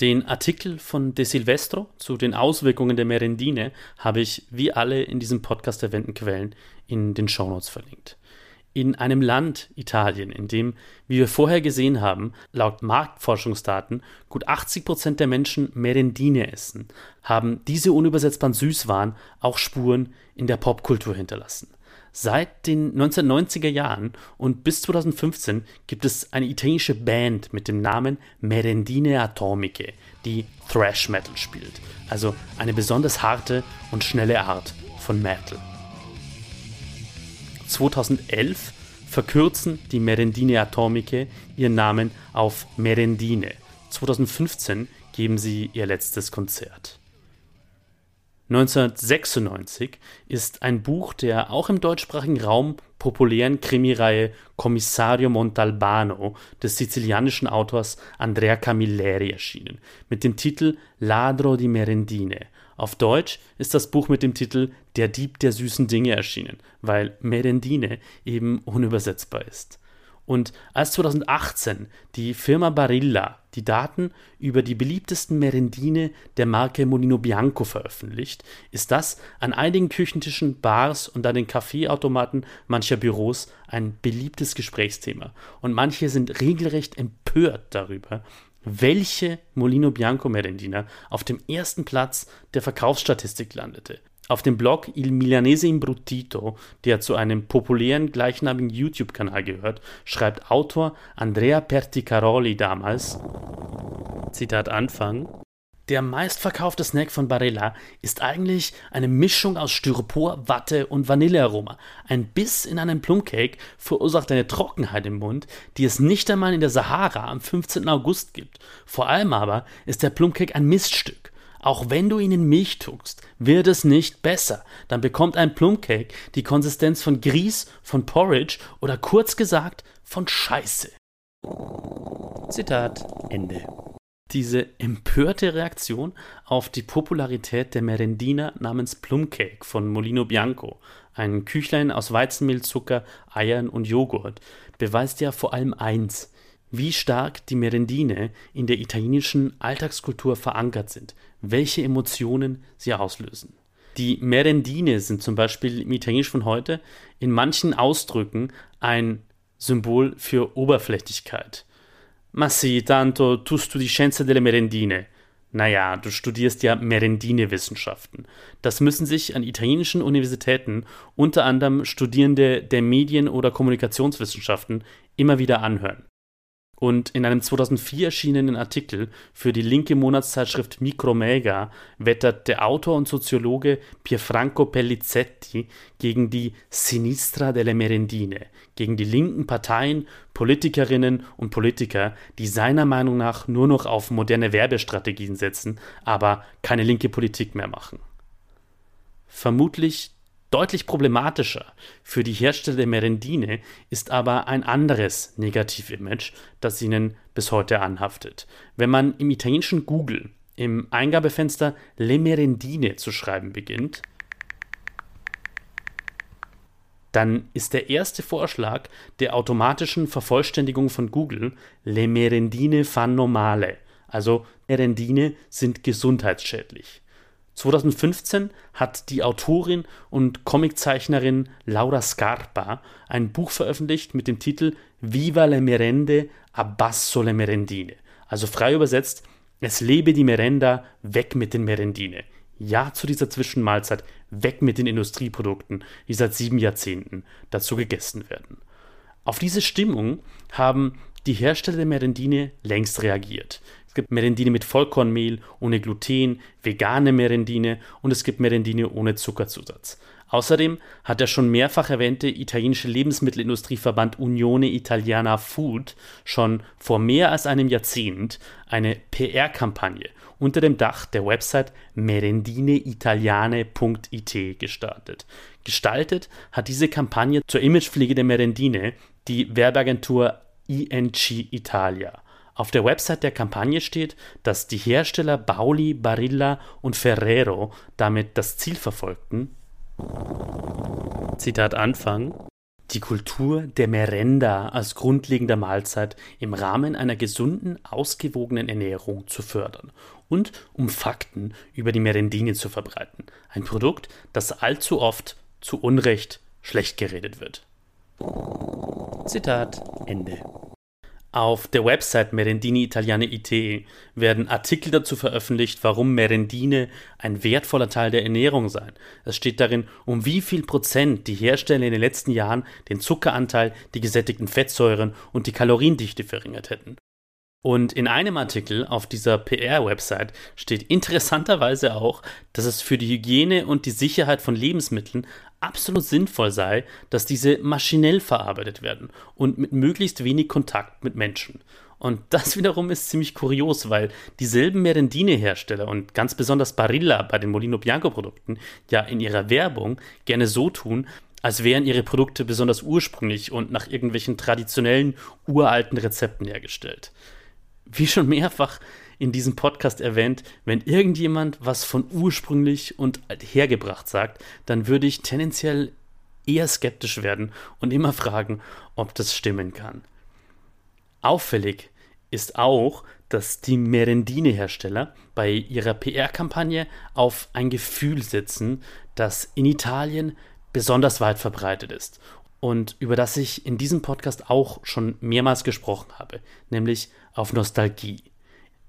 [SPEAKER 1] Den Artikel von De Silvestro zu den Auswirkungen der Merendine habe ich, wie alle in diesem Podcast erwähnten Quellen, in den Shownotes verlinkt. In einem Land, Italien, in dem, wie wir vorher gesehen haben, laut Marktforschungsdaten gut 80 Prozent der Menschen Merendine essen, haben diese unübersetzbaren Süßwaren auch Spuren in der Popkultur hinterlassen. Seit den 1990er Jahren und bis 2015 gibt es eine italienische Band mit dem Namen Merendine Atomiche, die Thrash Metal spielt, also eine besonders harte und schnelle Art von Metal. 2011 verkürzen die Merendine Atomiche ihren Namen auf Merendine. 2015 geben sie ihr letztes Konzert. 1996 ist ein Buch der auch im deutschsprachigen Raum populären Krimireihe Commissario Montalbano des sizilianischen Autors Andrea Camilleri erschienen, mit dem Titel Ladro di Merendine, Auf Deutsch ist das Buch mit dem Titel Der Dieb der süßen Dinge erschienen, weil Merendine eben unübersetzbar ist. Und als 2018 die Firma Barilla die Daten über die beliebtesten Merendine der Marke Molino Bianco veröffentlicht, ist das an einigen Küchentischen, Bars und an den Kaffeeautomaten mancher Büros ein beliebtes Gesprächsthema. Und manche sind regelrecht empört darüber, welche Molino Bianco Merendina auf dem ersten Platz der Verkaufsstatistik landete. Auf dem Blog Il Milanese Imbruttito, der zu einem populären gleichnamigen YouTube-Kanal gehört, schreibt Autor Andrea Perticaroli damals, Zitat Anfang, der meistverkaufte Snack von Barilla ist eigentlich eine Mischung aus Styropor, Watte und Vanillearoma. Ein Biss in einen Plumcake verursacht eine Trockenheit im Mund, die es nicht einmal in der Sahara am 15. August gibt. Vor allem aber ist der Plumcake ein Miststück. Auch wenn du ihn in Milch tuckst, wird es nicht besser. Dann bekommt ein Plumcake die Konsistenz von Grieß, von Porridge oder kurz gesagt von Scheiße. Zitat Ende. Diese empörte Reaktion auf die Popularität der Merendina namens Plumcake von Molino Bianco, ein Küchlein aus Weizenmehl, Zucker, Eiern und Joghurt, beweist ja vor allem eins, wie stark die Merendine in der italienischen Alltagskultur verankert sind, welche Emotionen sie auslösen. Die Merendine sind zum Beispiel im Italienisch von heute in manchen Ausdrücken ein Symbol für Oberflächlichkeit. Ma sì, tanto tu studi Scienze delle Merendine. Naja, du studierst ja Merendine-Wissenschaften. Das müssen sich an italienischen Universitäten, unter anderem Studierende der Medien- oder Kommunikationswissenschaften, immer wieder anhören. Und in einem 2004 erschienenen Artikel für die linke Monatszeitschrift Micromega wettert der Autor und Soziologe Pierfranco Pellizetti gegen die Sinistra delle Merendine, gegen die linken Parteien, Politikerinnen und Politiker, die seiner Meinung nach nur noch auf moderne Werbestrategien setzen, aber keine linke Politik mehr machen. Vermutlich Deutlich problematischer für die Hersteller der Merendine ist aber ein anderes Negativ-Image, das ihnen bis heute anhaftet. Wenn man im italienischen Google im Eingabefenster Le Merendine zu schreiben beginnt, dann ist der erste Vorschlag der automatischen Vervollständigung von Google Le Merendine fanno male, also Merendine sind gesundheitsschädlich. 2015 hat die Autorin und Comiczeichnerin Laura Scarpa ein Buch veröffentlicht mit dem Titel Viva le merende, abbasso le merendine. Also frei übersetzt, es lebe die Merenda, weg mit den Merendine. Ja zu dieser Zwischenmahlzeit, weg mit den Industrieprodukten, die seit sieben Jahrzehnten dazu gegessen werden. Auf diese Stimmung haben die Hersteller der Merendine längst reagiert. Es gibt Merendine mit Vollkornmehl, ohne Gluten, vegane Merendine und es gibt Merendine ohne Zuckerzusatz. Außerdem hat der schon mehrfach erwähnte italienische Lebensmittelindustrieverband Unione Italiana Food schon vor mehr als einem Jahrzehnt eine PR-Kampagne unter dem Dach der Website merendineitaliane.it gestartet. Gestaltet hat diese Kampagne zur Imagepflege der Merendine die Werbeagentur INC Italia. Auf der Website der Kampagne steht, dass die Hersteller Bauli, Barilla und Ferrero damit das Ziel verfolgten, Zitat Anfang, die Kultur der Merenda als grundlegender Mahlzeit im Rahmen einer gesunden, ausgewogenen Ernährung zu fördern und um Fakten über die Merendine zu verbreiten. Ein Produkt, das allzu oft zu Unrecht schlecht geredet wird. Zitat Ende. Auf der Website Merendini Italiane IT werden Artikel dazu veröffentlicht, warum Merendine ein wertvoller Teil der Ernährung sei. Es steht darin, um wie viel Prozent die Hersteller in den letzten Jahren den Zuckeranteil, die gesättigten Fettsäuren und die Kaloriendichte verringert hätten. Und in einem Artikel auf dieser PR-Website steht interessanterweise auch, dass es für die Hygiene und die Sicherheit von Lebensmitteln absolut sinnvoll sei, dass diese maschinell verarbeitet werden und mit möglichst wenig Kontakt mit Menschen. Und das *laughs* wiederum ist ziemlich kurios, weil dieselben Merendine-Hersteller und ganz besonders Barilla bei den Molino Bianco-Produkten ja in ihrer Werbung gerne so tun, als wären ihre Produkte besonders ursprünglich und nach irgendwelchen traditionellen, uralten Rezepten hergestellt wie schon mehrfach in diesem Podcast erwähnt, wenn irgendjemand was von ursprünglich und hergebracht sagt, dann würde ich tendenziell eher skeptisch werden und immer fragen, ob das stimmen kann. Auffällig ist auch, dass die Merendine-Hersteller bei ihrer PR-Kampagne auf ein Gefühl setzen, das in Italien besonders weit verbreitet ist und über das ich in diesem Podcast auch schon mehrmals gesprochen habe, nämlich auf Nostalgie.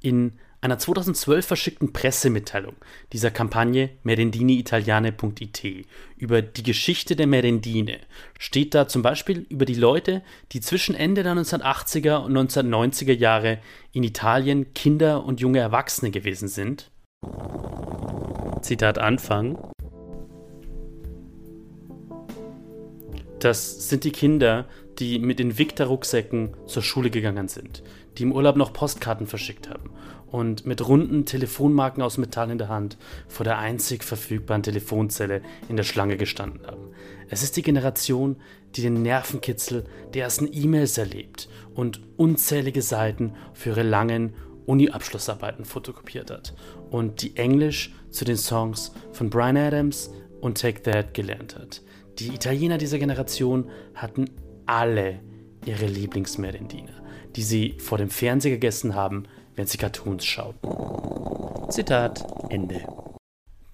[SPEAKER 1] In einer 2012 verschickten Pressemitteilung dieser Kampagne merendiniitaliane.it über die Geschichte der Merendine steht da zum Beispiel über die Leute, die zwischen Ende der 1980er und 1990er Jahre in Italien Kinder und junge Erwachsene gewesen sind. Zitat Anfang. Das sind die Kinder, die mit Invicta-Rucksäcken zur Schule gegangen sind, die im Urlaub noch Postkarten verschickt haben und mit runden Telefonmarken aus Metall in der Hand vor der einzig verfügbaren Telefonzelle in der Schlange gestanden haben. Es ist die Generation, die den Nervenkitzel der ersten E-Mails erlebt und unzählige Seiten für ihre langen Uni-Abschlussarbeiten fotokopiert hat und die Englisch zu den Songs von Brian Adams und Take That gelernt hat. Die Italiener dieser Generation hatten alle ihre Lieblingsmerendiner, die sie vor dem Fernseher gegessen haben, wenn sie Cartoons schauten. Zitat Ende.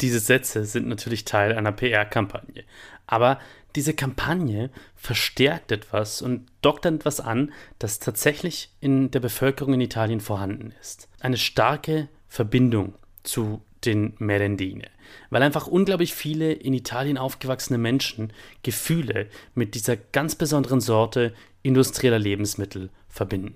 [SPEAKER 1] Diese Sätze sind natürlich Teil einer PR-Kampagne, aber diese Kampagne verstärkt etwas und dockt an etwas an, das tatsächlich in der Bevölkerung in Italien vorhanden ist. Eine starke Verbindung zu den Merendine, weil einfach unglaublich viele in Italien aufgewachsene Menschen Gefühle mit dieser ganz besonderen Sorte industrieller Lebensmittel verbinden.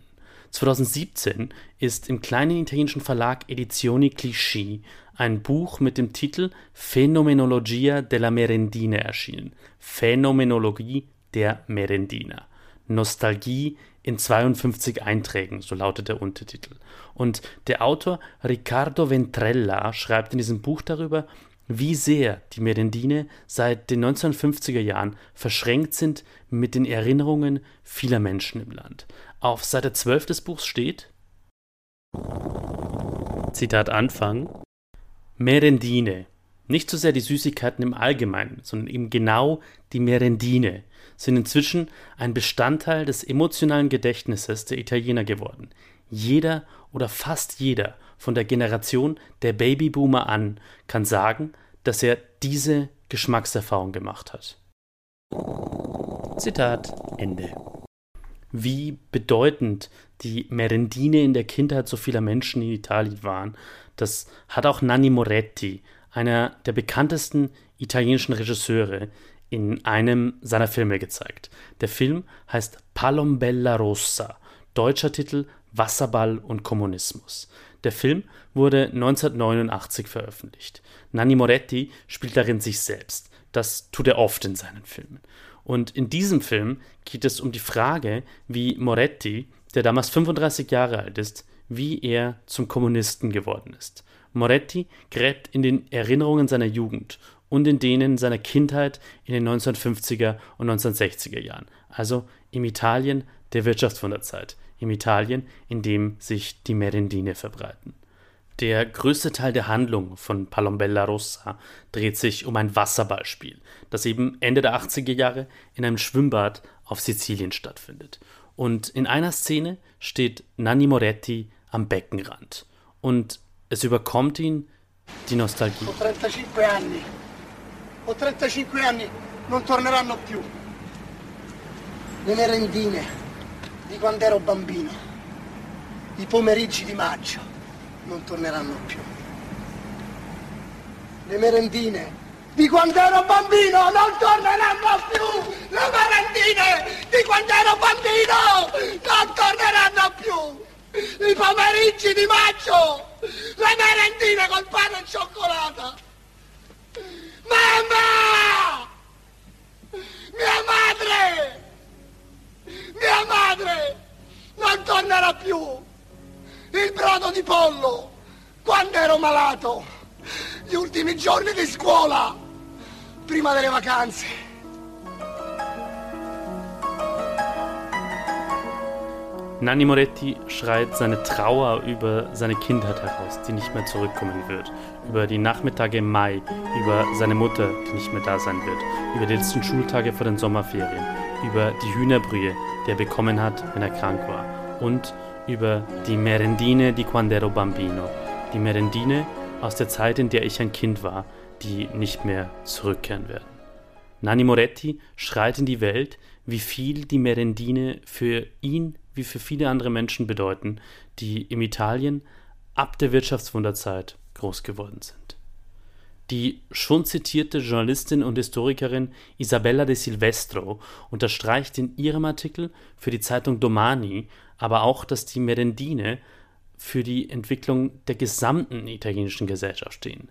[SPEAKER 1] 2017 ist im kleinen italienischen Verlag Edizioni Cliché ein Buch mit dem Titel Phänomenologia della Merendina erschienen. Phänomenologie der Merendina. Nostalgie in 52 Einträgen, so lautet der Untertitel. Und der Autor Riccardo Ventrella schreibt in diesem Buch darüber, wie sehr die Merendine seit den 1950er Jahren verschränkt sind mit den Erinnerungen vieler Menschen im Land. Auf Seite 12 des Buchs steht, Zitat Anfang, Merendine, nicht so sehr die Süßigkeiten im Allgemeinen, sondern eben genau die Merendine, sind inzwischen ein Bestandteil des emotionalen Gedächtnisses der Italiener geworden. Jeder oder fast jeder von der Generation der Babyboomer an kann sagen, dass er diese Geschmackserfahrung gemacht hat. Zitat Ende wie bedeutend die Merendine in der Kindheit so vieler Menschen in Italien waren. Das hat auch Nanni Moretti, einer der bekanntesten italienischen Regisseure, in einem seiner Filme gezeigt. Der Film heißt Palombella Rossa, deutscher Titel Wasserball und Kommunismus. Der Film wurde 1989 veröffentlicht. Nanni Moretti spielt darin sich selbst. Das tut er oft in seinen Filmen. Und in diesem Film geht es um die Frage, wie Moretti, der damals 35 Jahre alt ist, wie er zum Kommunisten geworden ist. Moretti gräbt in den Erinnerungen seiner Jugend und in denen seiner Kindheit in den 1950er und 1960er Jahren, also im Italien der Wirtschaftswunderzeit, im Italien, in dem sich die Merendine verbreiten. Der größte Teil der Handlung von Palombella Rossa dreht sich um ein Wasserballspiel, das eben Ende der 80er Jahre in einem Schwimmbad auf Sizilien stattfindet. Und in einer Szene steht Nanni Moretti am Beckenrand. Und es überkommt ihn die Nostalgie.
[SPEAKER 10] Ho 35 anni. Ho 35 anni, non torneranno più. Le merendine di quando ero bambino. I pomeriggi di maggio non torneranno più. Le merendine di quando ero bambino non torneranno più! Le merendine di quando ero bambino non torneranno più! I pomeriggi di maggio! Le merendine col pane e cioccolata! Mamma! Mia madre! Mia madre! Non tornerà più! Il brodo di pollo, quando ero malato, gli ultimi giorni di scuola, prima delle vacanze.
[SPEAKER 1] Nanni Moretti schreit seine Trauer über seine Kindheit heraus, die nicht mehr zurückkommen wird, über die Nachmittage im Mai, über seine Mutter, die nicht mehr da sein wird, über die letzten Schultage vor den Sommerferien, über die Hühnerbrühe, die er bekommen hat, wenn er krank war, und über die Merendine di Quandero Bambino, die Merendine aus der Zeit, in der ich ein Kind war, die nicht mehr zurückkehren werden. Nanni Moretti schreit in die Welt, wie viel die Merendine für ihn wie für viele andere Menschen bedeuten, die im Italien ab der Wirtschaftswunderzeit groß geworden sind. Die schon zitierte Journalistin und Historikerin Isabella de Silvestro unterstreicht in ihrem Artikel für die Zeitung Domani aber auch, dass die Merendine für die Entwicklung der gesamten italienischen Gesellschaft stehen,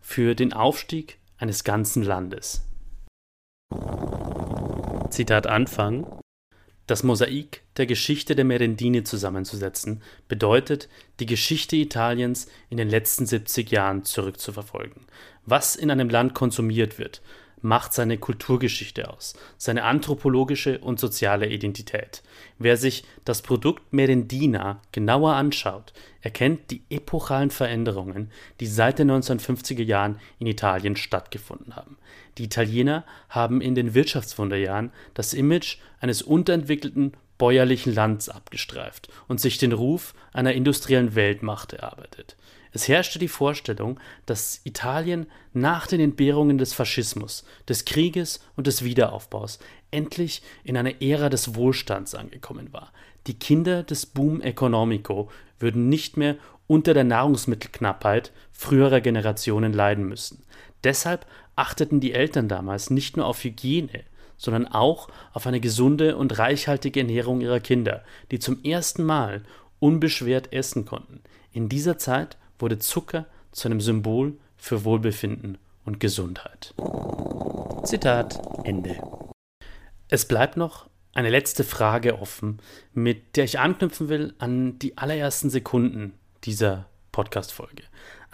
[SPEAKER 1] für den Aufstieg eines ganzen Landes. Zitat Anfang das Mosaik der Geschichte der Merendine zusammenzusetzen, bedeutet, die Geschichte Italiens in den letzten 70 Jahren zurückzuverfolgen. Was in einem Land konsumiert wird, macht seine Kulturgeschichte aus, seine anthropologische und soziale Identität. Wer sich das Produkt Merendina genauer anschaut, erkennt die epochalen Veränderungen, die seit den 1950er Jahren in Italien stattgefunden haben. Die Italiener haben in den Wirtschaftswunderjahren das Image eines unterentwickelten bäuerlichen Lands abgestreift und sich den Ruf einer industriellen Weltmacht erarbeitet. Es herrschte die Vorstellung, dass Italien nach den Entbehrungen des Faschismus, des Krieges und des Wiederaufbaus endlich in einer Ära des Wohlstands angekommen war. Die Kinder des Boom Economico würden nicht mehr unter der Nahrungsmittelknappheit früherer Generationen leiden müssen. Deshalb achteten die Eltern damals nicht nur auf Hygiene, sondern auch auf eine gesunde und reichhaltige Ernährung ihrer Kinder, die zum ersten Mal unbeschwert essen konnten. In dieser Zeit wurde Zucker zu einem Symbol für Wohlbefinden und Gesundheit. Zitat Ende. Es bleibt noch eine letzte Frage offen, mit der ich anknüpfen will an die allerersten Sekunden dieser Podcast-Folge.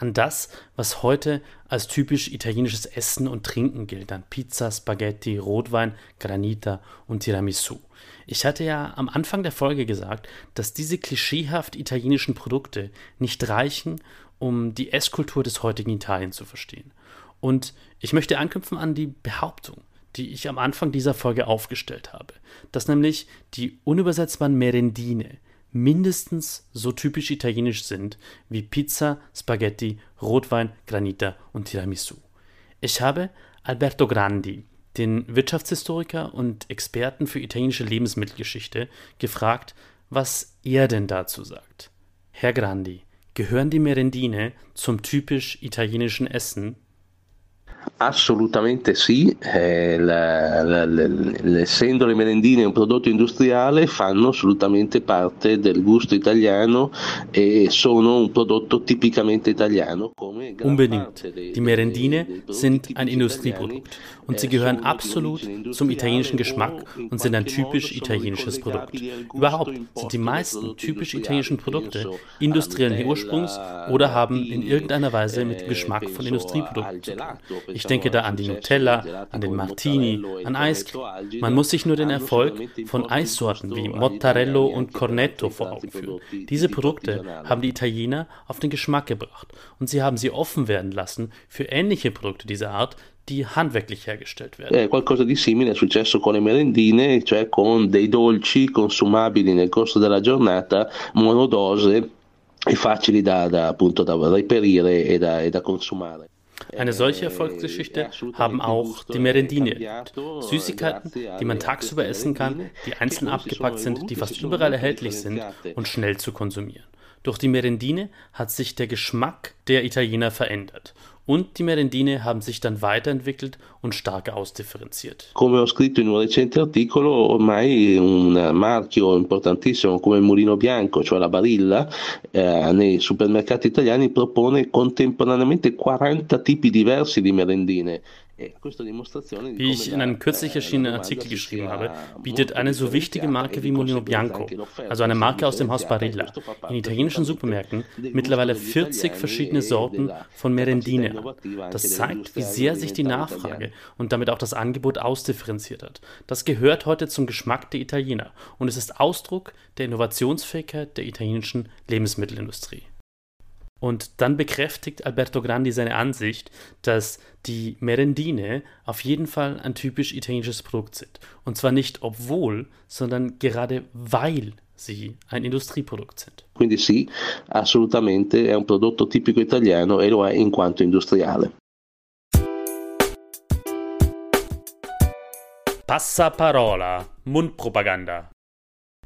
[SPEAKER 1] An das, was heute als typisch italienisches Essen und Trinken gilt, an Pizza, Spaghetti, Rotwein, Granita und Tiramisu. Ich hatte ja am Anfang der Folge gesagt, dass diese klischeehaft italienischen Produkte nicht reichen, um die Esskultur des heutigen Italien zu verstehen. Und ich möchte anknüpfen an die Behauptung, die ich am Anfang dieser Folge aufgestellt habe, dass nämlich die unübersetzbaren Merendine mindestens so typisch italienisch sind wie Pizza, Spaghetti, Rotwein, Granita und Tiramisu. Ich habe Alberto Grandi, den Wirtschaftshistoriker und Experten für italienische Lebensmittelgeschichte, gefragt, was er denn dazu sagt. Herr Grandi, gehören die Merendine zum typisch italienischen Essen?
[SPEAKER 6] Assolutamente sì, eh, la, la, la, essendo le merendine un prodotto industriale fanno assolutamente parte del gusto italiano e sono un prodotto tipicamente italiano.
[SPEAKER 1] Unbedingt. Die Merendine sind ein Industrieprodukt und sie gehören absolut zum italienischen Geschmack und sind ein typisch italienisches Produkt. Überhaupt sind die meisten typisch italienischen Produkte industriellen Ursprungs oder haben in irgendeiner Weise mit dem Geschmack von Industrieprodukten zu tun. Ich denke da an die Nutella, an den Martini, an Eiscreme. Man muss sich nur den Erfolg von Eissorten wie Mottarello und Cornetto vor Augen führen. Diese Produkte haben die Italiener auf den Geschmack gebracht und sie haben sie offen werden lassen für ähnliche Produkte dieser Art, die handwerklich hergestellt werden.
[SPEAKER 6] Eh, qualcosa di simile è successo con le merendine, cioè con dei dolci consumabili nel corso della giornata, monodose e facili da, da, appunto, da reperire e da, e da consumare.
[SPEAKER 1] Eine solche Erfolgsgeschichte haben auch die Merendine. Süßigkeiten, die man tagsüber essen kann, die einzeln abgepackt sind, die fast überall erhältlich sind und schnell zu konsumieren. Durch die Merendine hat sich der Geschmack der Italiener verändert und die Merendine haben sich dann weiterentwickelt und stark ausdifferenziert.
[SPEAKER 6] Come ho scritto in un recente articolo, ormai un marchio importantissimo come il Mulino Bianco, cioè la Barilla, eh, nei supermercati italiani propone contemporaneamente 40 tipi diversi di merendine
[SPEAKER 1] Wie ich in einem kürzlich erschienenen Artikel geschrieben habe, bietet eine so wichtige Marke wie Molino Bianco, also eine Marke aus dem Haus Barilla, in italienischen Supermärkten mittlerweile 40 verschiedene Sorten von Merendine an. Das zeigt, wie sehr sich die Nachfrage und damit auch das Angebot ausdifferenziert hat. Das gehört heute zum Geschmack der Italiener und es ist Ausdruck der Innovationsfähigkeit der italienischen Lebensmittelindustrie. Und dann bekräftigt Alberto Grandi seine Ansicht, dass die Merendine auf jeden Fall ein typisch italienisches Produkt sind. Und zwar nicht obwohl, sondern gerade weil sie ein Industrieprodukt sind.
[SPEAKER 6] Quindi sì, assolutamente è un prodotto tipico italiano e lo è in quanto industriale.
[SPEAKER 1] Passaparola, Mundpropaganda.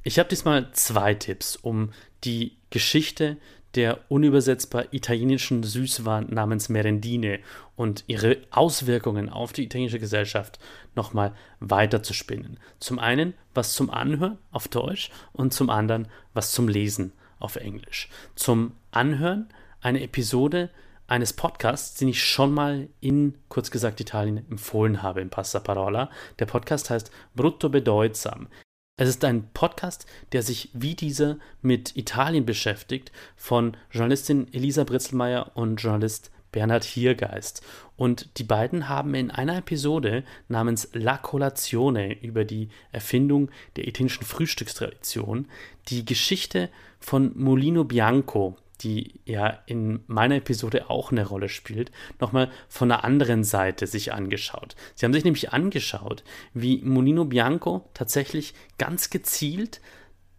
[SPEAKER 1] Ich habe diesmal zwei Tipps, um die Geschichte der unübersetzbar italienischen Süßwaren namens Merendine und ihre Auswirkungen auf die italienische Gesellschaft nochmal weiter zu spinnen. Zum einen was zum Anhören auf Deutsch und zum anderen was zum Lesen auf Englisch. Zum Anhören eine Episode eines Podcasts, den ich schon mal in, kurz gesagt, Italien empfohlen habe in Passaparola. Der Podcast heißt Brutto Bedeutsam. Es ist ein Podcast, der sich wie dieser mit Italien beschäftigt, von Journalistin Elisa Britzelmeier und Journalist Bernhard Hiergeist. Und die beiden haben in einer Episode namens La Colazione über die Erfindung der italienischen Frühstückstradition die Geschichte von Molino Bianco die ja in meiner Episode auch eine Rolle spielt, nochmal von der anderen Seite sich angeschaut. Sie haben sich nämlich angeschaut, wie Molino Bianco tatsächlich ganz gezielt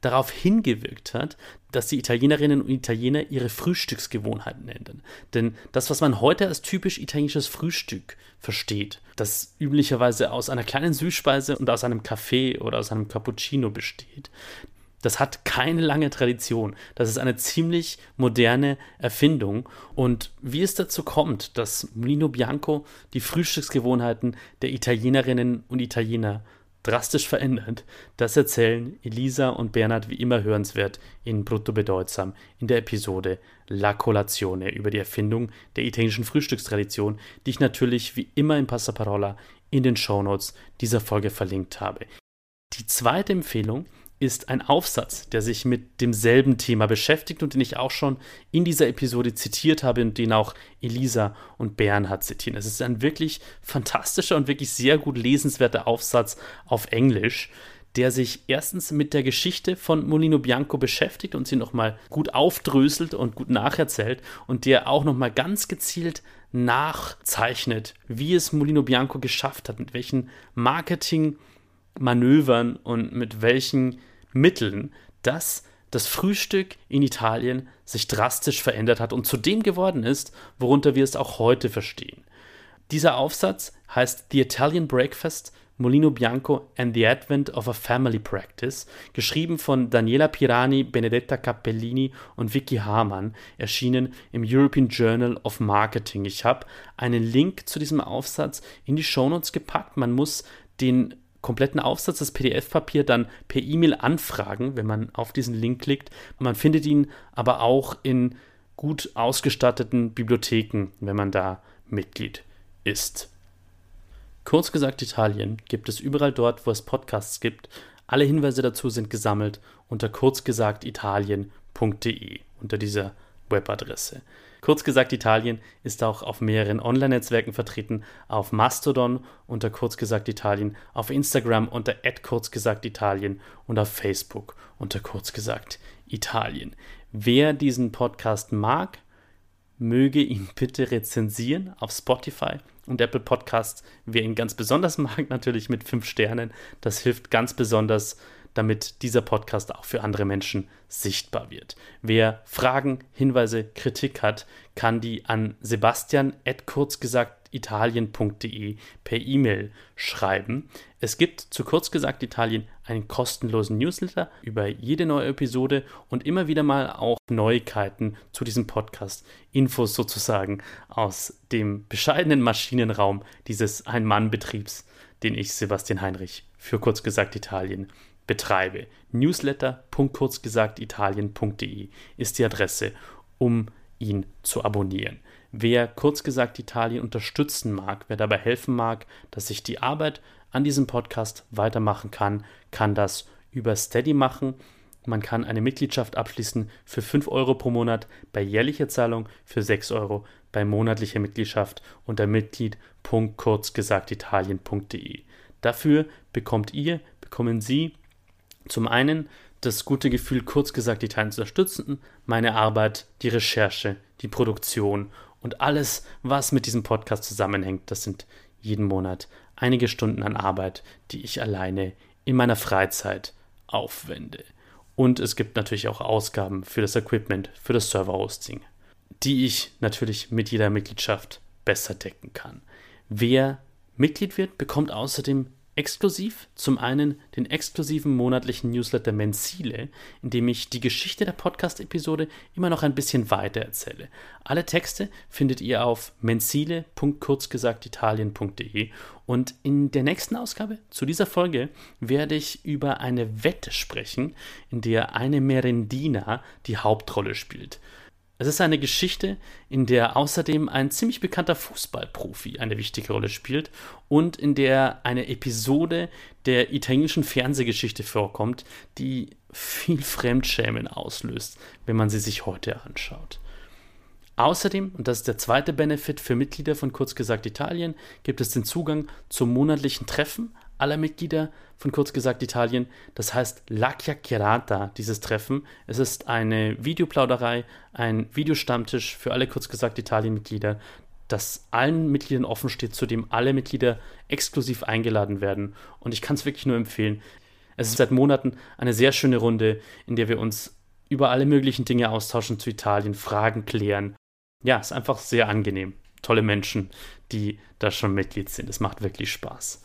[SPEAKER 1] darauf hingewirkt hat, dass die Italienerinnen und Italiener ihre Frühstücksgewohnheiten ändern. Denn das, was man heute als typisch italienisches Frühstück versteht, das üblicherweise aus einer kleinen Süßspeise und aus einem Kaffee oder aus einem Cappuccino besteht, das hat keine lange Tradition. Das ist eine ziemlich moderne Erfindung. Und wie es dazu kommt, dass Molino Bianco die Frühstücksgewohnheiten der Italienerinnen und Italiener drastisch verändert, das erzählen Elisa und Bernhard wie immer hörenswert in Brutto Bedeutsam in der Episode La Colazione über die Erfindung der italienischen Frühstückstradition, die ich natürlich wie immer in Passaparola in den Shownotes dieser Folge verlinkt habe. Die zweite Empfehlung ist ein Aufsatz, der sich mit demselben Thema beschäftigt und den ich auch schon in dieser Episode zitiert habe und den auch Elisa und Bernhard zitieren. Es ist ein wirklich fantastischer und wirklich sehr gut lesenswerter Aufsatz auf Englisch, der sich erstens mit der Geschichte von Molino Bianco beschäftigt und sie nochmal gut aufdröselt und gut nacherzählt und der auch nochmal ganz gezielt nachzeichnet, wie es Molino Bianco geschafft hat, mit welchen Marketing- Manövern und mit welchen Mitteln das das Frühstück in Italien sich drastisch verändert hat und zu dem geworden ist, worunter wir es auch heute verstehen. Dieser Aufsatz heißt The Italian Breakfast Molino Bianco and the Advent of a Family Practice, geschrieben von Daniela Pirani, Benedetta Cappellini und Vicky Hamann, erschienen im European Journal of Marketing. Ich habe einen Link zu diesem Aufsatz in die Shownotes gepackt. Man muss den kompletten Aufsatz, das PDF-Papier dann per E-Mail anfragen, wenn man auf diesen Link klickt. Man findet ihn aber auch in gut ausgestatteten Bibliotheken, wenn man da Mitglied ist. Kurz gesagt, Italien gibt es überall dort, wo es Podcasts gibt. Alle Hinweise dazu sind gesammelt unter kurzgesagtitalien.de unter dieser Webadresse. Kurz gesagt, Italien ist auch auf mehreren Online-Netzwerken vertreten, auf Mastodon unter kurz gesagt Italien, auf Instagram unter kurzgesagtitalien und auf Facebook unter kurz gesagt Italien. Wer diesen Podcast mag, möge ihn *laughs* bitte rezensieren auf Spotify und Apple Podcasts. Wer ihn ganz besonders *laughs* mag, natürlich mit fünf Sternen. Das hilft ganz besonders damit dieser Podcast auch für andere Menschen sichtbar wird. Wer Fragen, Hinweise, Kritik hat, kann die an sebastian italien.de per E-Mail schreiben. Es gibt zu kurz gesagt Italien einen kostenlosen Newsletter über jede neue Episode und immer wieder mal auch Neuigkeiten zu diesem Podcast, Infos sozusagen aus dem bescheidenen Maschinenraum dieses Ein-Mann-Betriebs, den ich Sebastian Heinrich für kurz gesagt Italien betreibe. Newsletter.kurzgesagtitalien.de ist die Adresse, um ihn zu abonnieren. Wer kurz gesagt Italien unterstützen mag, wer dabei helfen mag, dass ich die Arbeit an diesem Podcast weitermachen kann, kann das über Steady machen. Man kann eine Mitgliedschaft abschließen für 5 Euro pro Monat bei jährlicher Zahlung, für 6 Euro bei monatlicher Mitgliedschaft unter mitglied.kurzgesagtitalien.de. Dafür bekommt ihr, bekommen Sie zum einen das gute Gefühl, kurz gesagt Italien zu unterstützen, meine Arbeit, die Recherche, die Produktion und alles, was mit diesem Podcast zusammenhängt. Das sind jeden Monat einige Stunden an Arbeit, die ich alleine in meiner Freizeit aufwende. Und es gibt natürlich auch Ausgaben für das Equipment, für das Server-Hosting, die ich natürlich mit jeder Mitgliedschaft besser decken kann. Wer Mitglied wird, bekommt außerdem exklusiv zum einen den exklusiven monatlichen Newsletter Menzile, in dem ich die Geschichte der Podcast-Episode immer noch ein bisschen weiter erzähle. Alle Texte findet ihr auf menzile.kurzgesagtitalien.de und in der nächsten Ausgabe zu dieser Folge werde ich über eine Wette sprechen, in der eine Merendina die Hauptrolle spielt. Es ist eine Geschichte, in der außerdem ein ziemlich bekannter Fußballprofi eine wichtige Rolle spielt und in der eine Episode der italienischen Fernsehgeschichte vorkommt, die viel Fremdschämen auslöst, wenn man sie sich heute anschaut. Außerdem, und das ist der zweite Benefit für Mitglieder von Kurz gesagt Italien, gibt es den Zugang zum monatlichen Treffen aller Mitglieder von kurz gesagt Italien. Das heißt La Chiacchierata, dieses Treffen. Es ist eine Videoplauderei, ein Videostammtisch für alle kurz gesagt Italien-Mitglieder, das allen Mitgliedern offen steht, zu dem alle Mitglieder exklusiv eingeladen werden. Und ich kann es wirklich nur empfehlen. Es ist seit Monaten eine sehr schöne Runde, in der wir uns über alle möglichen Dinge austauschen zu Italien, Fragen klären. Ja, es ist einfach sehr angenehm. Tolle Menschen, die da schon Mitglied sind. Es macht wirklich Spaß.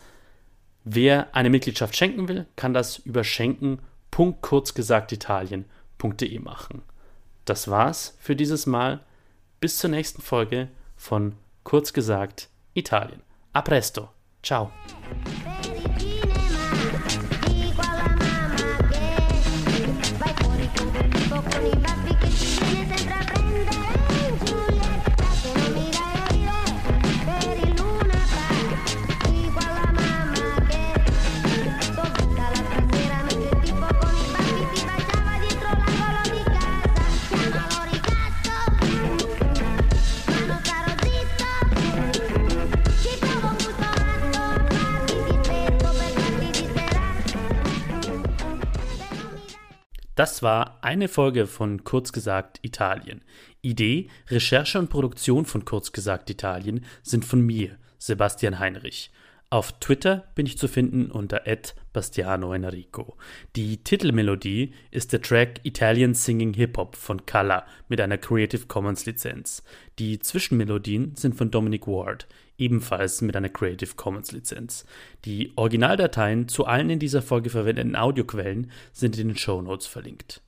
[SPEAKER 1] Wer eine Mitgliedschaft schenken will, kann das über schenken.kurzgesagtitalien.de machen. Das war's für dieses Mal. Bis zur nächsten Folge von Kurz gesagt Italien. A presto. Ciao. Das war eine Folge von Kurz gesagt Italien. Idee, Recherche und Produktion von Kurz gesagt Italien sind von mir, Sebastian Heinrich. Auf Twitter bin ich zu finden unter Bastiano Enrico. Die Titelmelodie ist der Track Italian Singing Hip Hop von Kalla mit einer Creative Commons Lizenz. Die Zwischenmelodien sind von Dominic Ward ebenfalls mit einer Creative Commons Lizenz. Die Originaldateien zu allen in dieser Folge verwendeten Audioquellen sind in den Show Notes verlinkt.